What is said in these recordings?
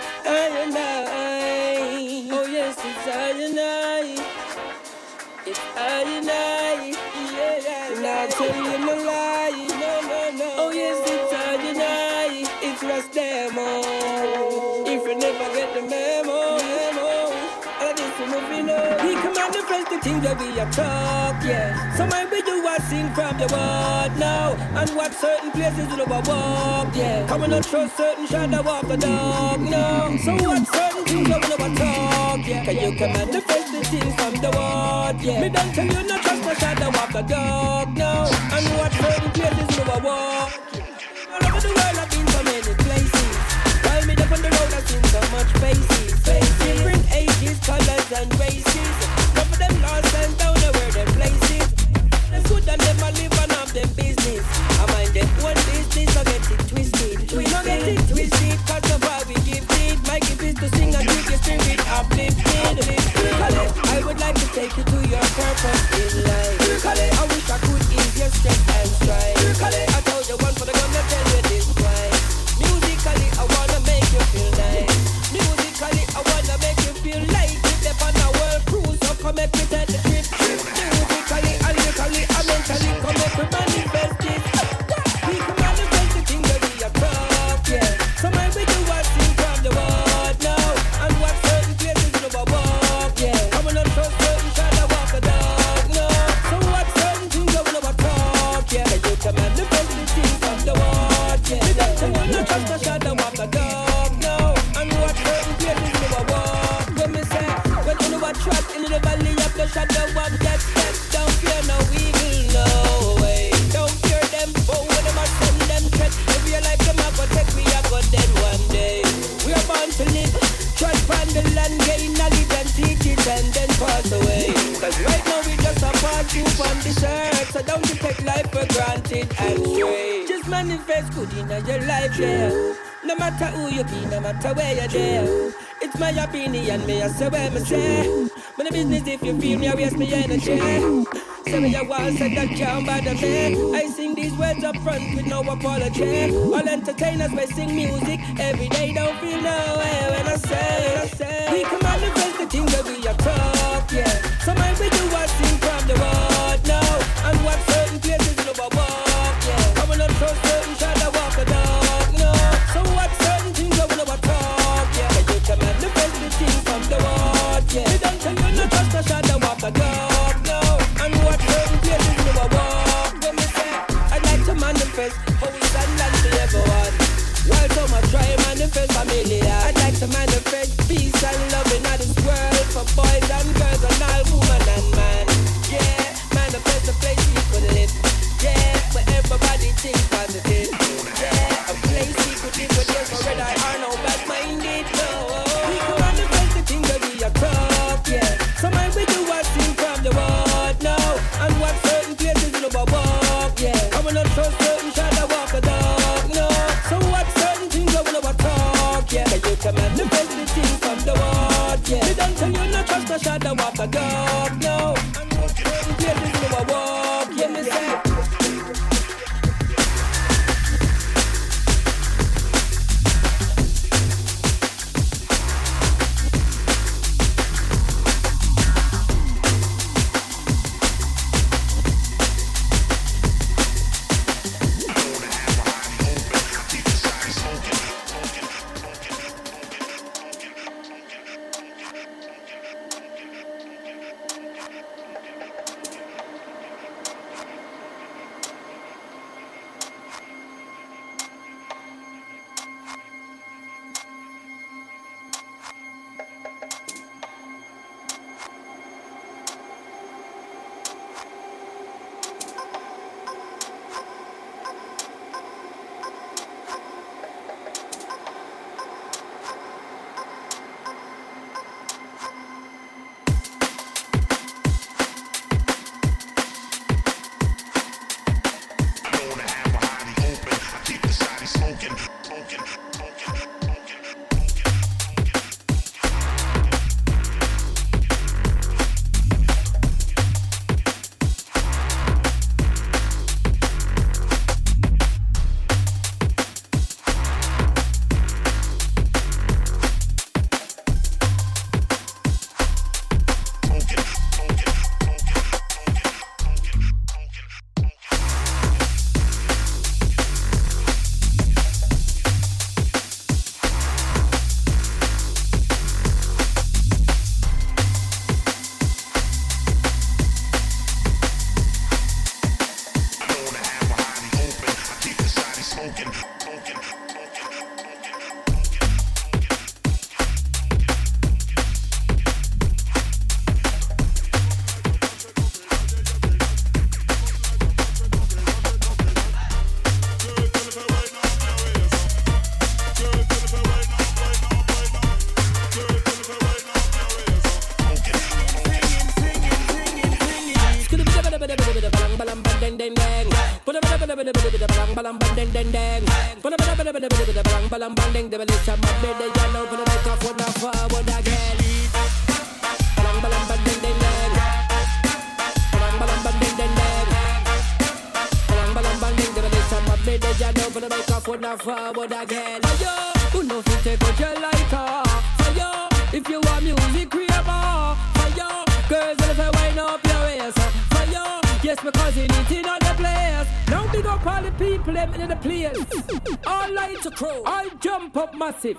I and I. Oh yes, it's I and I. It's I and I. Yeah, not tell you no lie. No, no, no. Oh yes, it's I and I. It's Rastamo. If you never get the memo, memo. I just moving on. We come manifest the things that we are talk, yeah. So my we sing from the word now. And what certain places you never walk, yeah. Come on, not trust certain shadow walk the dog, no. So what certain things you never talk, yeah. Can you come manifest the things from the word, yeah. Me don't tell you not trust the shadow walk the dog, no. And what certain places you never walk. All over the world I've been so many places. While me up on the road I've seen so much faces. faces. Different ages, colors and races. Some of them lost and down where them places. Them good and them a live and have them business. I mind them business, I get it twisted. We don't get it twisted, cause of how we. My gift is to sing and your spirit uplifted. I would like to take you to your purpose in life. I wish I could ease your stress and in your life, yeah. No matter who you be, no matter where you're there. It's my opinion, me I say where me say. But the business if you feel me, I waste me energy. Say me you want, say that can't bother me. I sing these words up front with no apology. All entertainers may sing music every day, don't feel no way when I say, I say. We can manifest the things that we are talk, yeah. So man, we do what sing from the word now. And what certain places you never walk, yeah. The dog, no. So certain manifest peace and love in this world for boys and girls and all woman not trust the walk the dog. No, They the little my bed, все,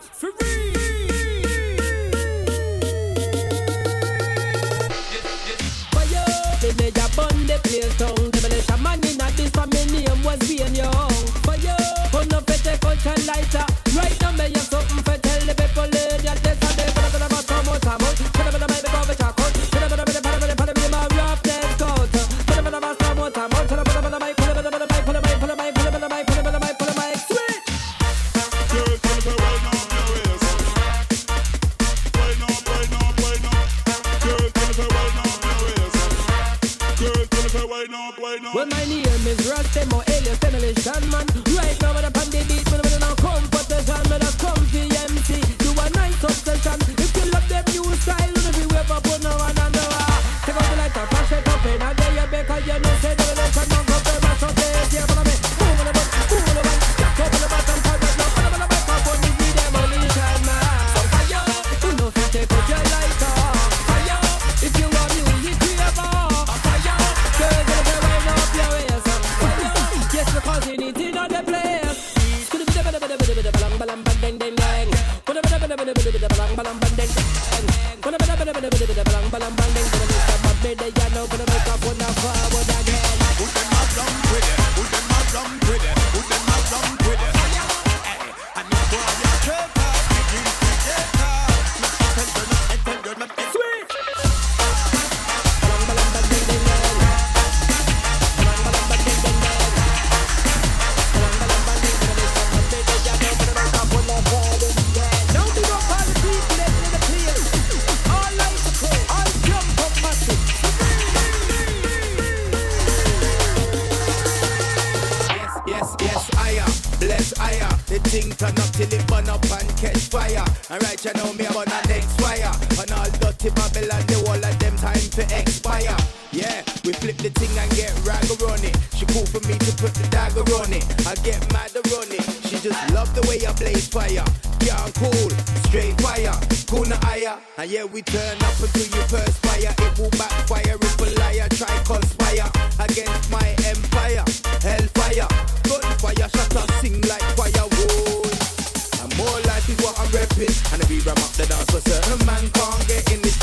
ram up the dance, but certain man can't get in the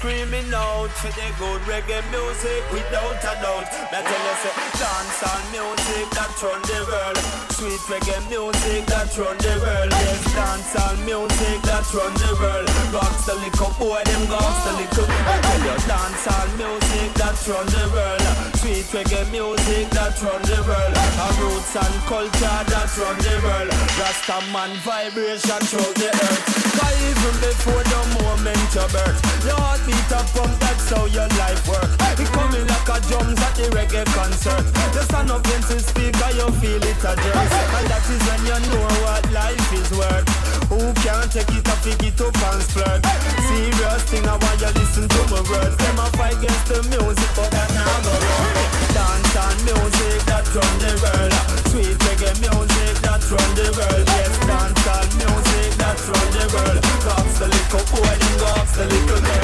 screaming out for the good reggae music without a doubt. Me tell you say dancehall music that run the world. Sweet reggae music that run the world. Yes, dancehall music that run the world. Rocks the little boy, them rocks the little. Tell you dancehall music that run the world. Sweet reggae music that run the world. A roots and culture that run the world. Rasta man vibration through the earth. Cause even before the moment you birth, your heart beat up pump, that's how your life work. It coming like a drums at the reggae concert. You stand up against the speaker, you feel it a jerk. And that is when you know what life is worth. Who can't take it up, pick it up and splurge. Serious thing, I want you listen to my words. Them a fight against the music, but that now go wrong. Dance and music that run the world. Sweet reggae music that run the world. Yes, dance and music that run the world. Cops the little boy, them cops the little girl.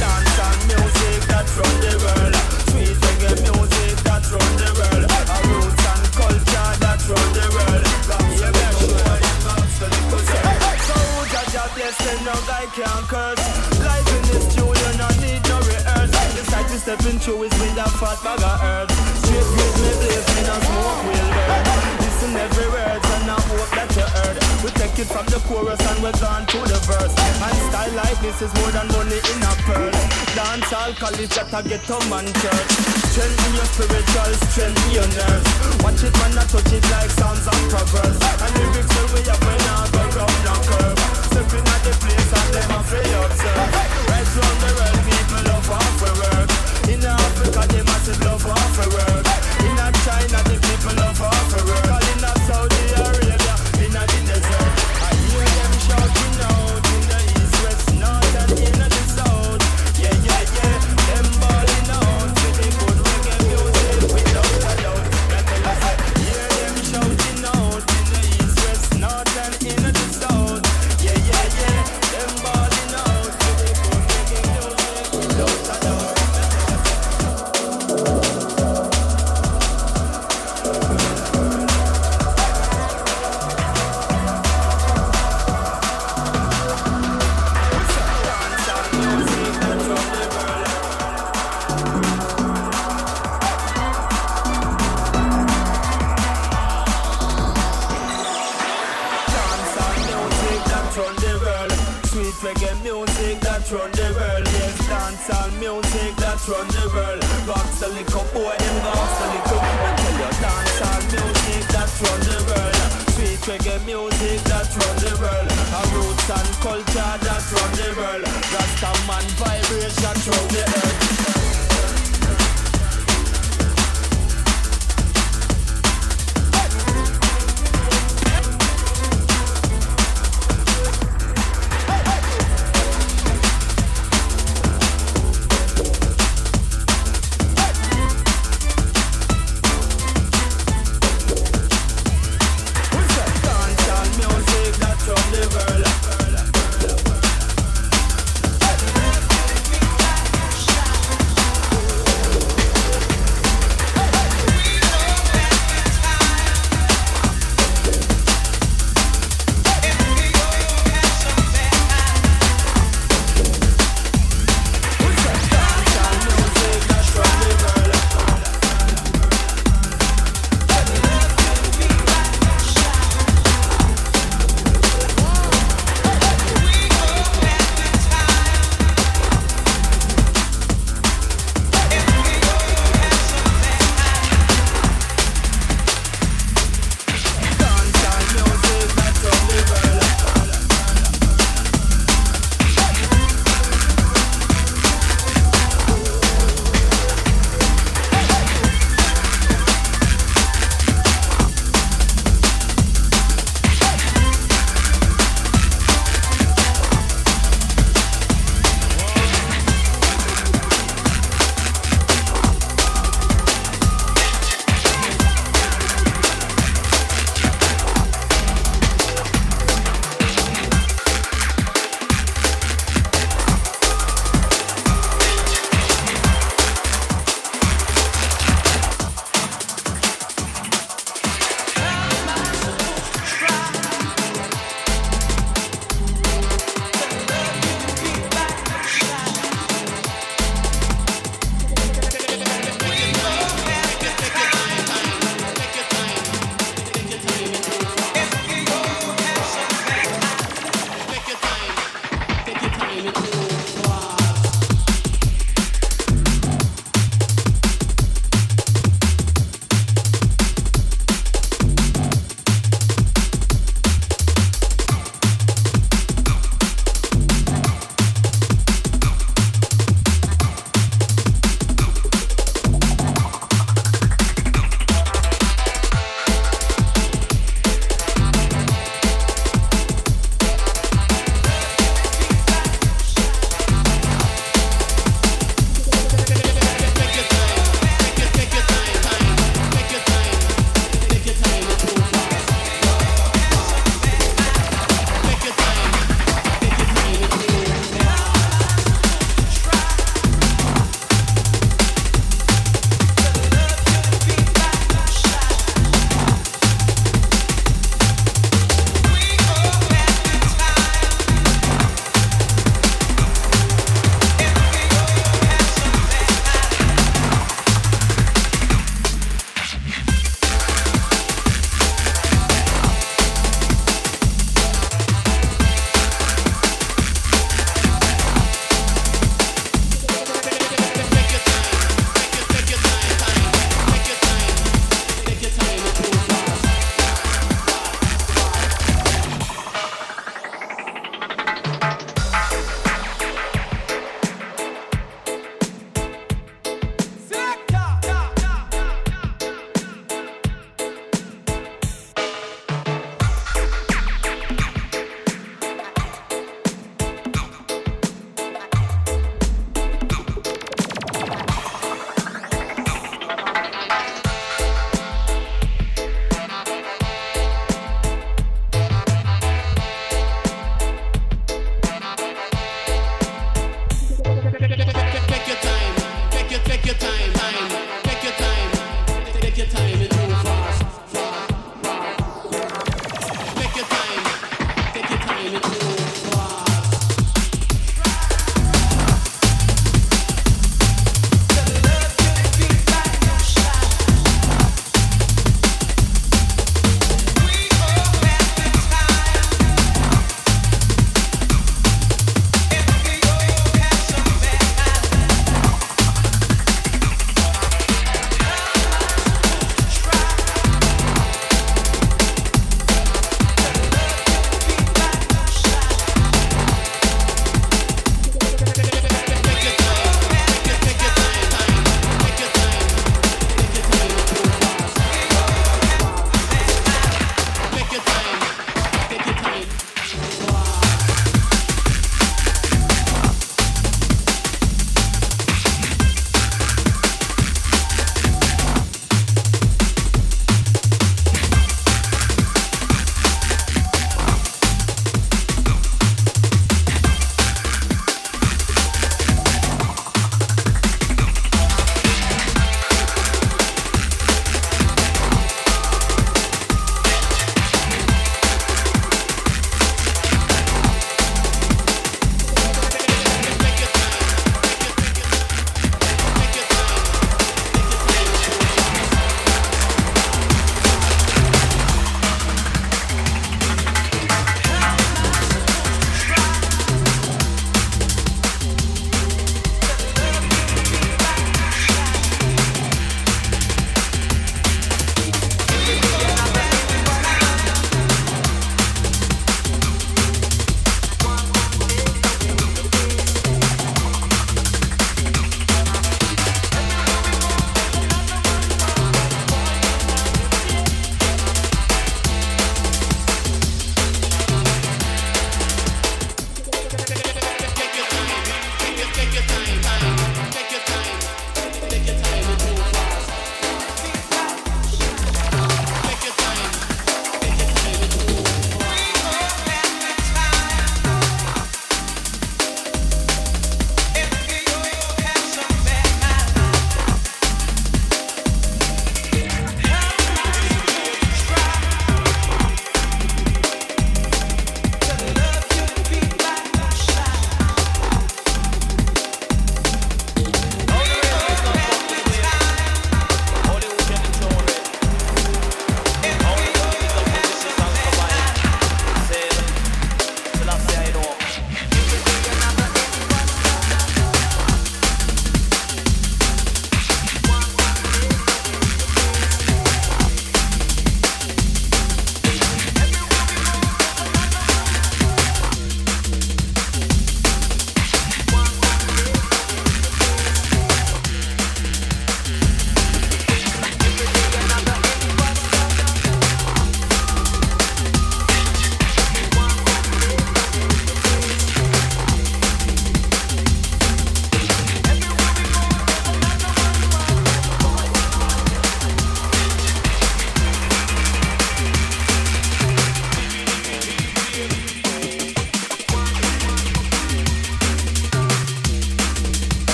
Dance and music that run the world. Sweet that run the roots and culture that run the world. The them cops the girl. So them, no guy can curse. Life in this studio, need no rehearse. The with a fat bag of herbs. It from the chorus and we're gone to the verse. And style like this is more than money in a purse. Dance all college that I get to man church. Strengthen your spiritual, strengthen your nerves. Watch it man, I touch it like sounds of proverbs. And lyrics will we have when I go round and curve. Stepping at the place and them a free observe. Right round the world, people love off work. In Africa, they massive love off work. In China, the people love off work.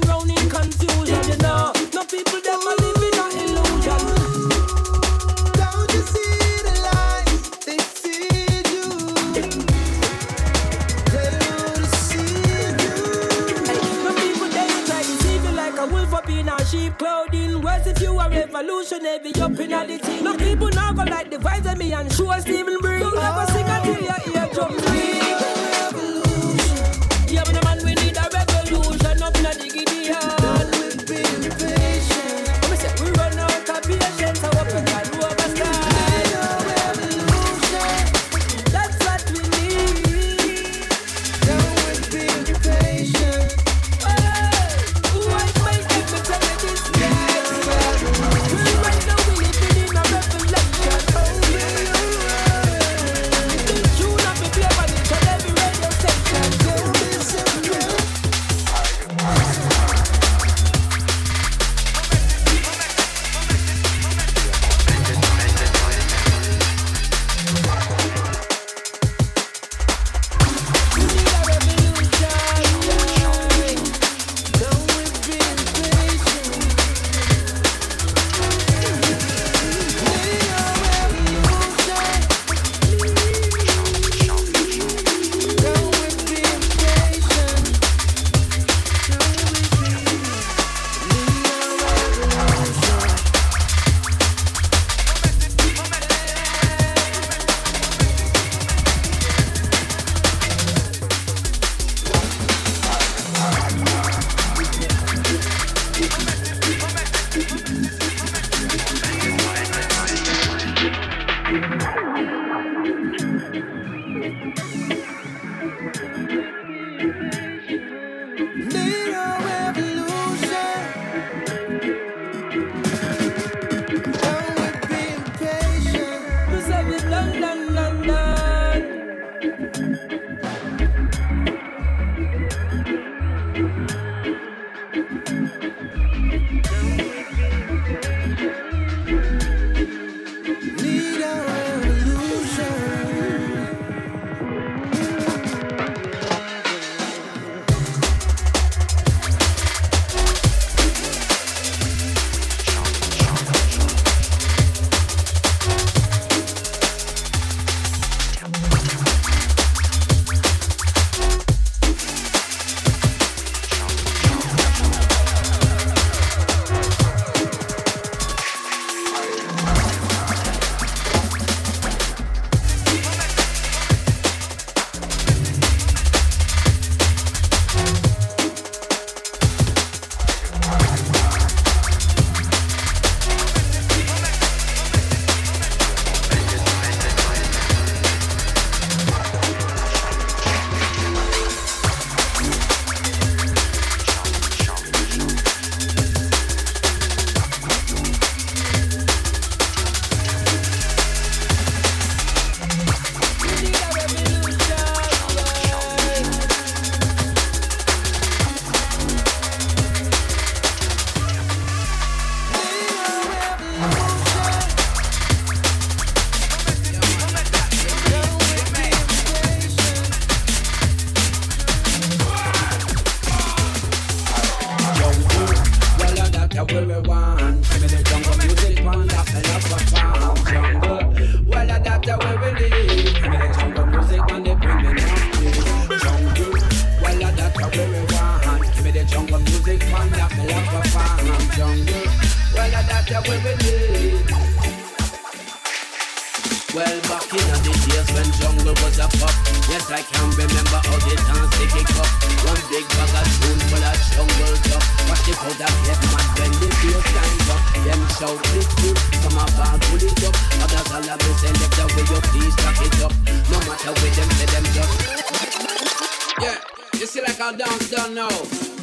Down in confusion, you know. No people them a living a illusion. Don't you see the lies they you? To deceive you. No people them try to you like a wolf up in a clothing. If you a revolutionary up in a the thing. No people now go like the vibes of me and show Stephen Bring. Don't ever sing until your eardrums. Please stack it up. No matter where them say them just. Yeah, you see like how dance done now.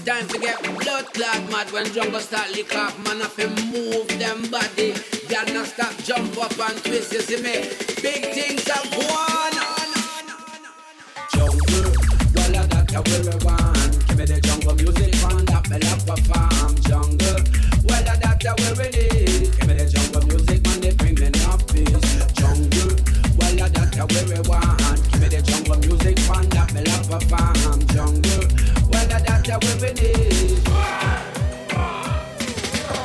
Time to get blood clot mad when jungle start lick off. Man have to move them body. Y'all not stop jump up and twist you see me? Big things are going on. Jungle, well I got the way we want. Give me the jungle music one that me love perform. Jungle, well I got the way we need we want. Give me the jungle music that. Jungle, well that's we.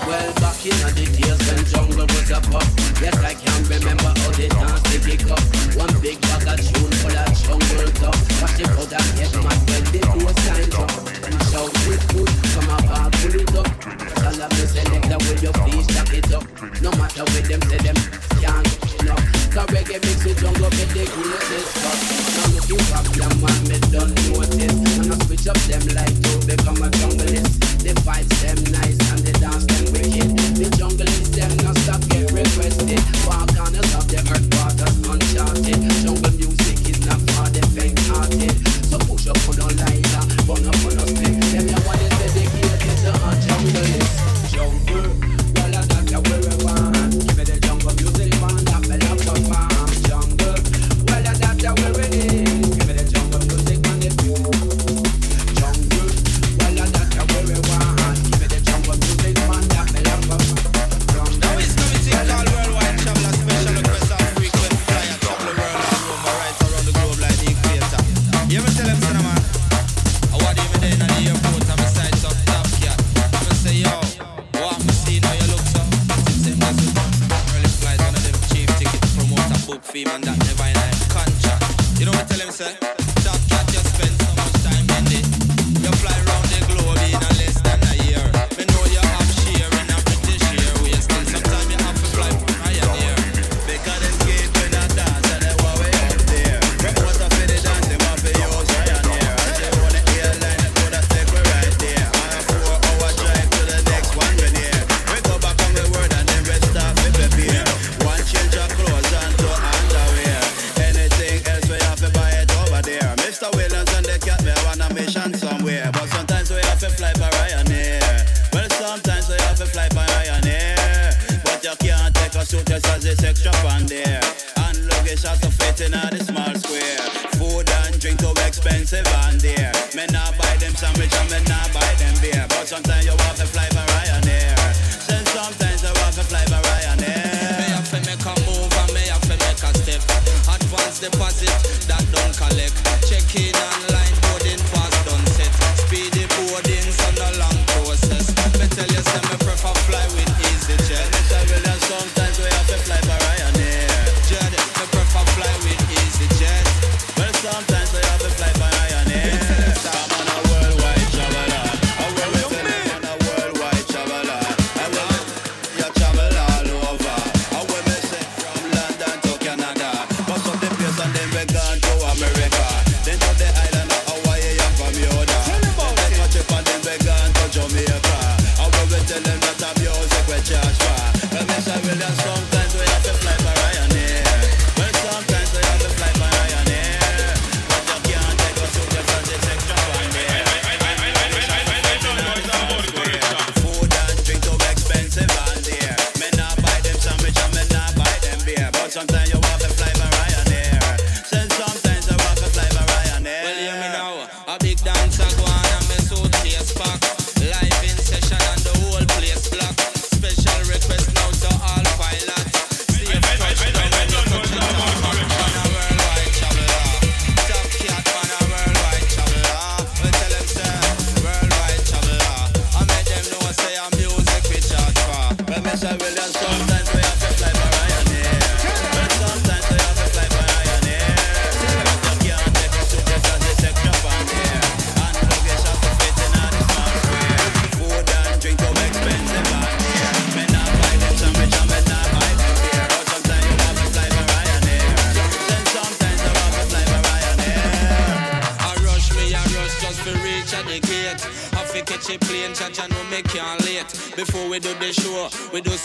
Well, back in the days when jungle was a puff. Yes, I can remember all they danced the big up. One big bag of tune for jungle. Watch it and get when shout it good, come up and pull it up. Tell them to select the way please, it up. No matter where them say them a reggae mix with jungle But they cool at this spot Now look you rock your man Me don't notice I switch up them like to become a junglist The vibes them nice.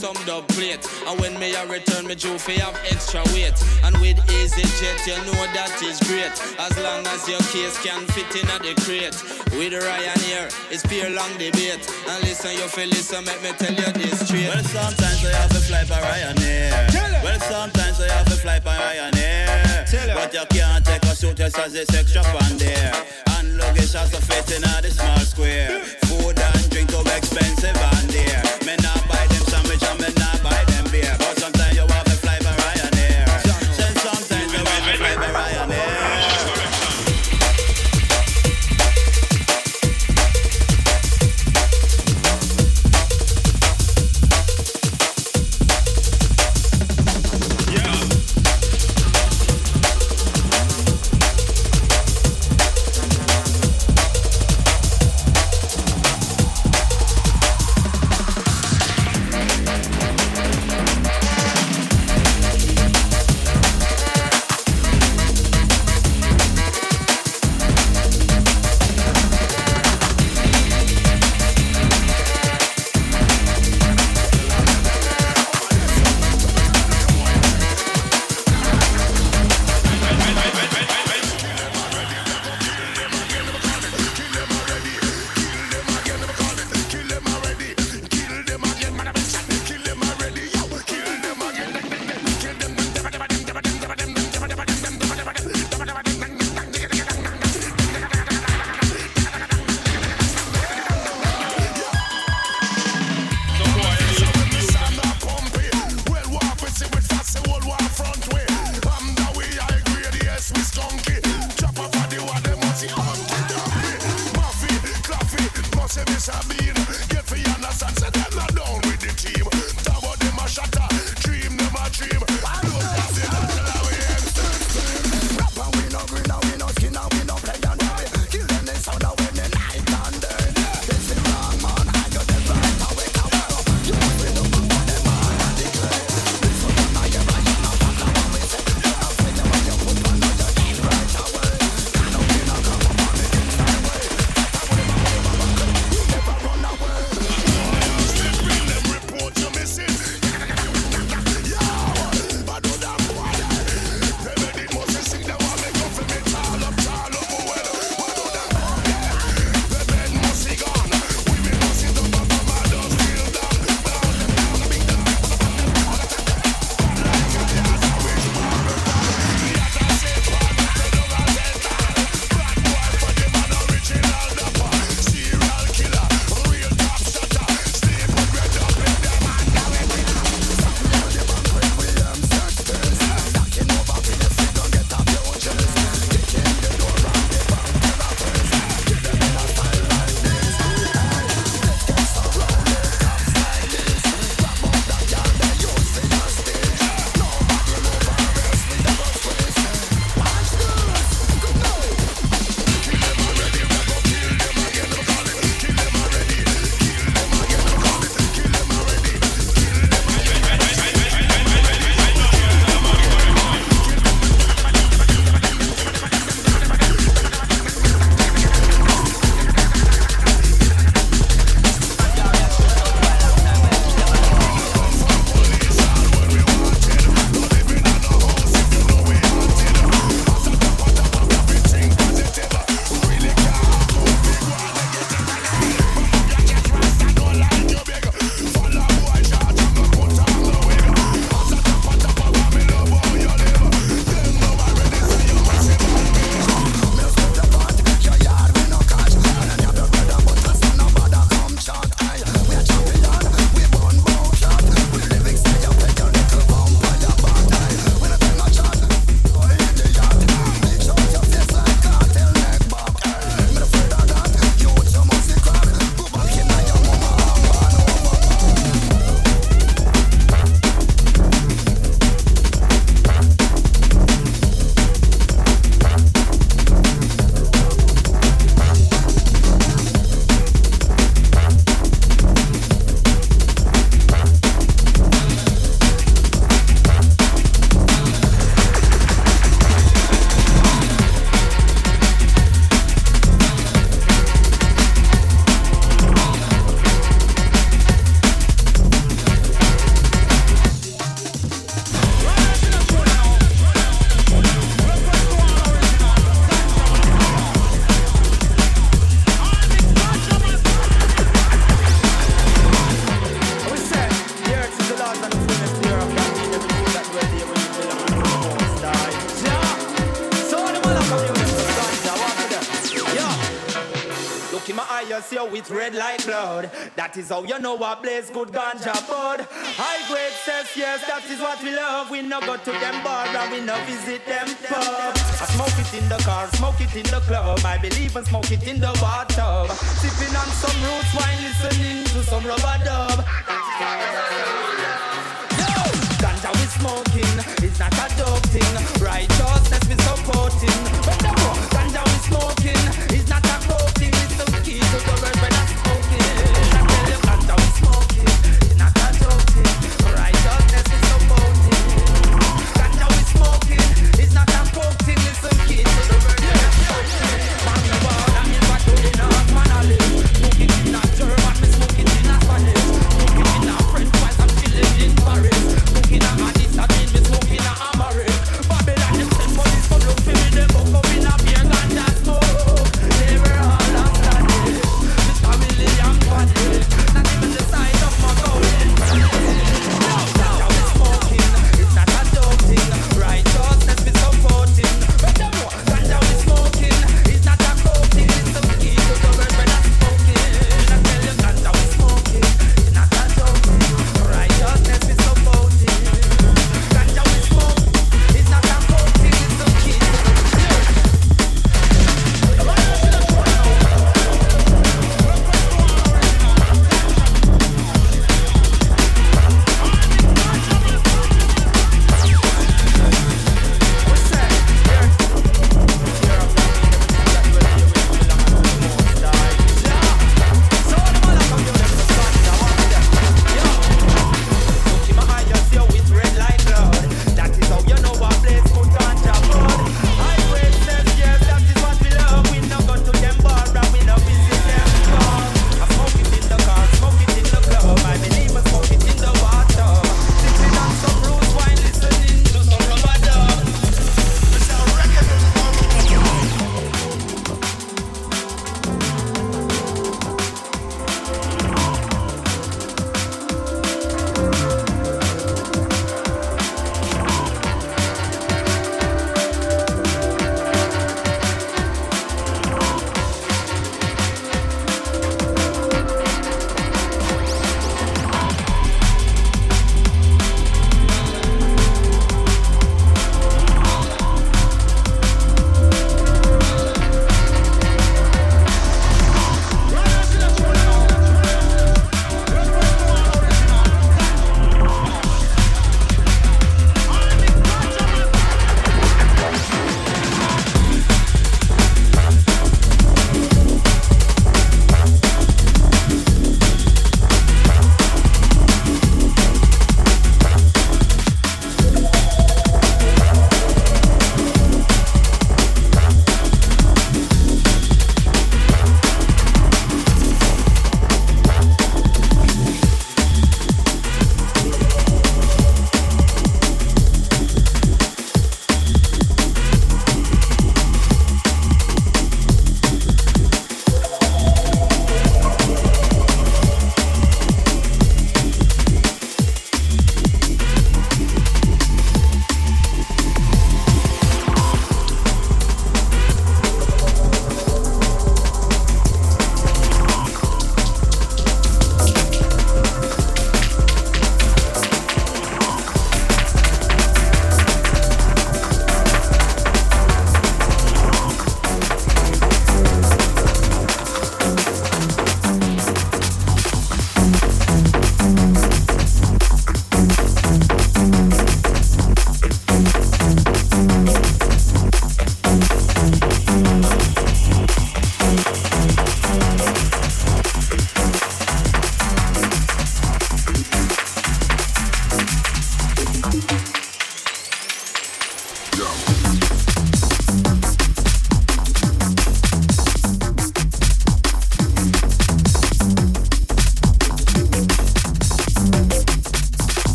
some dub plate. And when me a return, me due fi have extra weight. And with easy jet, you know that is great. As long as your case can fit in at the crate. With Ryanair, it's pure long debate. And listen, you feel listen, make me tell you this straight. Well, sometimes I have to fly by Ryanair. Well, sometimes I have to fly by Ryanair. But you can't take a suit just as this extra pan there. And luggage has to fit in a the small square. Food and drink too expensive and there. Men not buy them Jamaica buy them beer. But That is how you know what blaze good ganja bud. High grade says yes, that is what we love. We no go to them bar and we no visit them pub. I smoke it in the car, smoke it in the club. I believe and smoke it in the bathtub. Sipping on some roots wine, listening to some rub-a-dub. Ganja we smoking, it's not a dope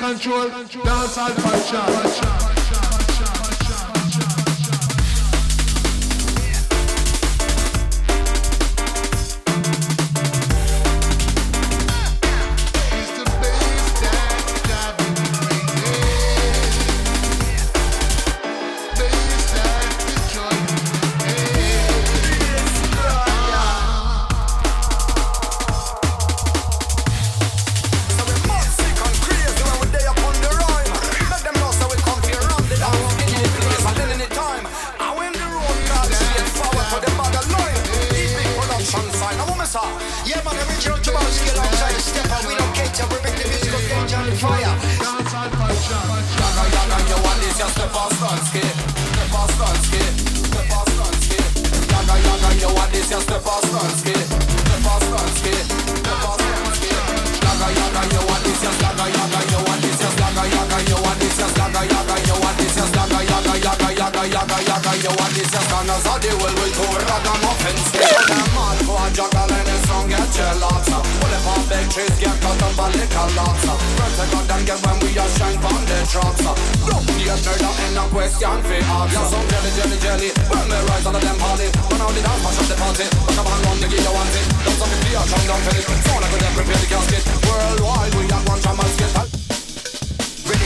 control, dance all culture. yaga yaga yaga You want this as gone as the world will go ragamuffins. They are mad for a juggle and a song get jealous. Pull up on big trees get cut up a little lots. Run to God and get when we are shine from the trucks Don't need murder and a question for us. Yeah some jelly jelly jelly. When we rise out of them party. When all the dance mash up the party. Back up and run the gear you want it Don't stop it be a drum down for it. So like we're prepared to cast Worldwide we are one drum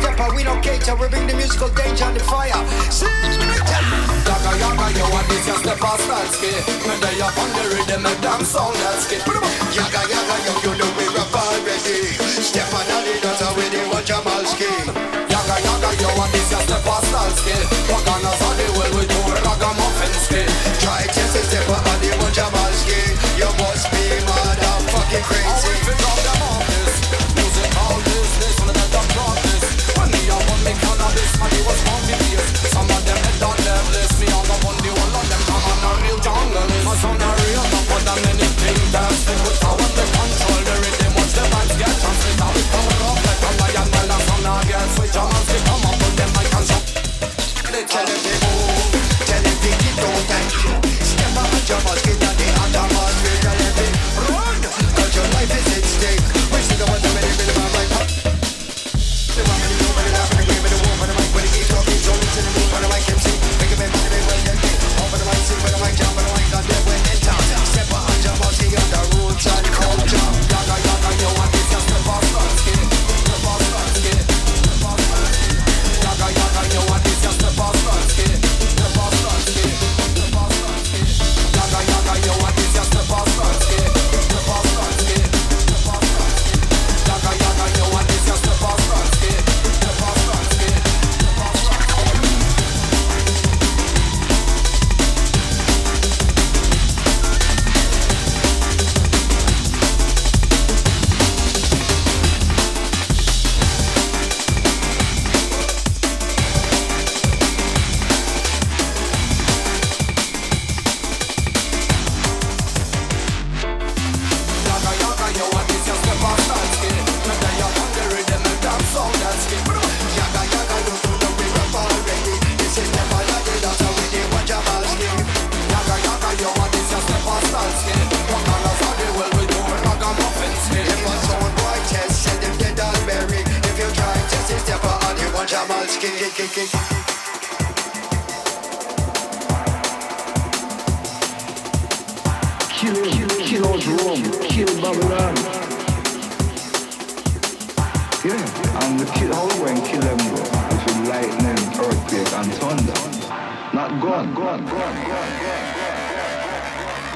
stepper, we don't cater. We bring the musical danger and the fire. See! Yaga yaga yo, and this is the bastard skit. When up on the rhythm and dance on that skit. Yaga yaga yo, you know we rough already. Step daddy the dancer with the watch a mal skin. Yaga yaga yo, and this is the bastard skit. Paganas on the world with two ragamuffin skit. Try chase stepper on the watch a mal. You must be.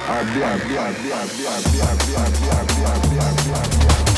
I'll be, I'll Yeah, I'll be, I'll be, I'll be, I'll be, I'll be, I'll be, I'll be, I'll be.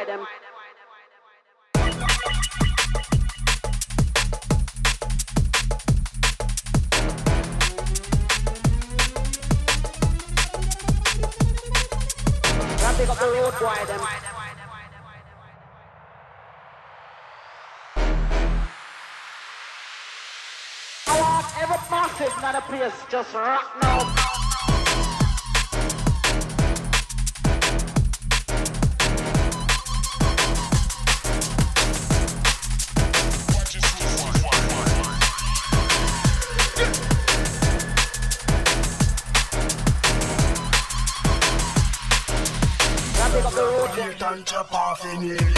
why them. Pick up the road, why. I want every masses in the place just rock now. Yeah.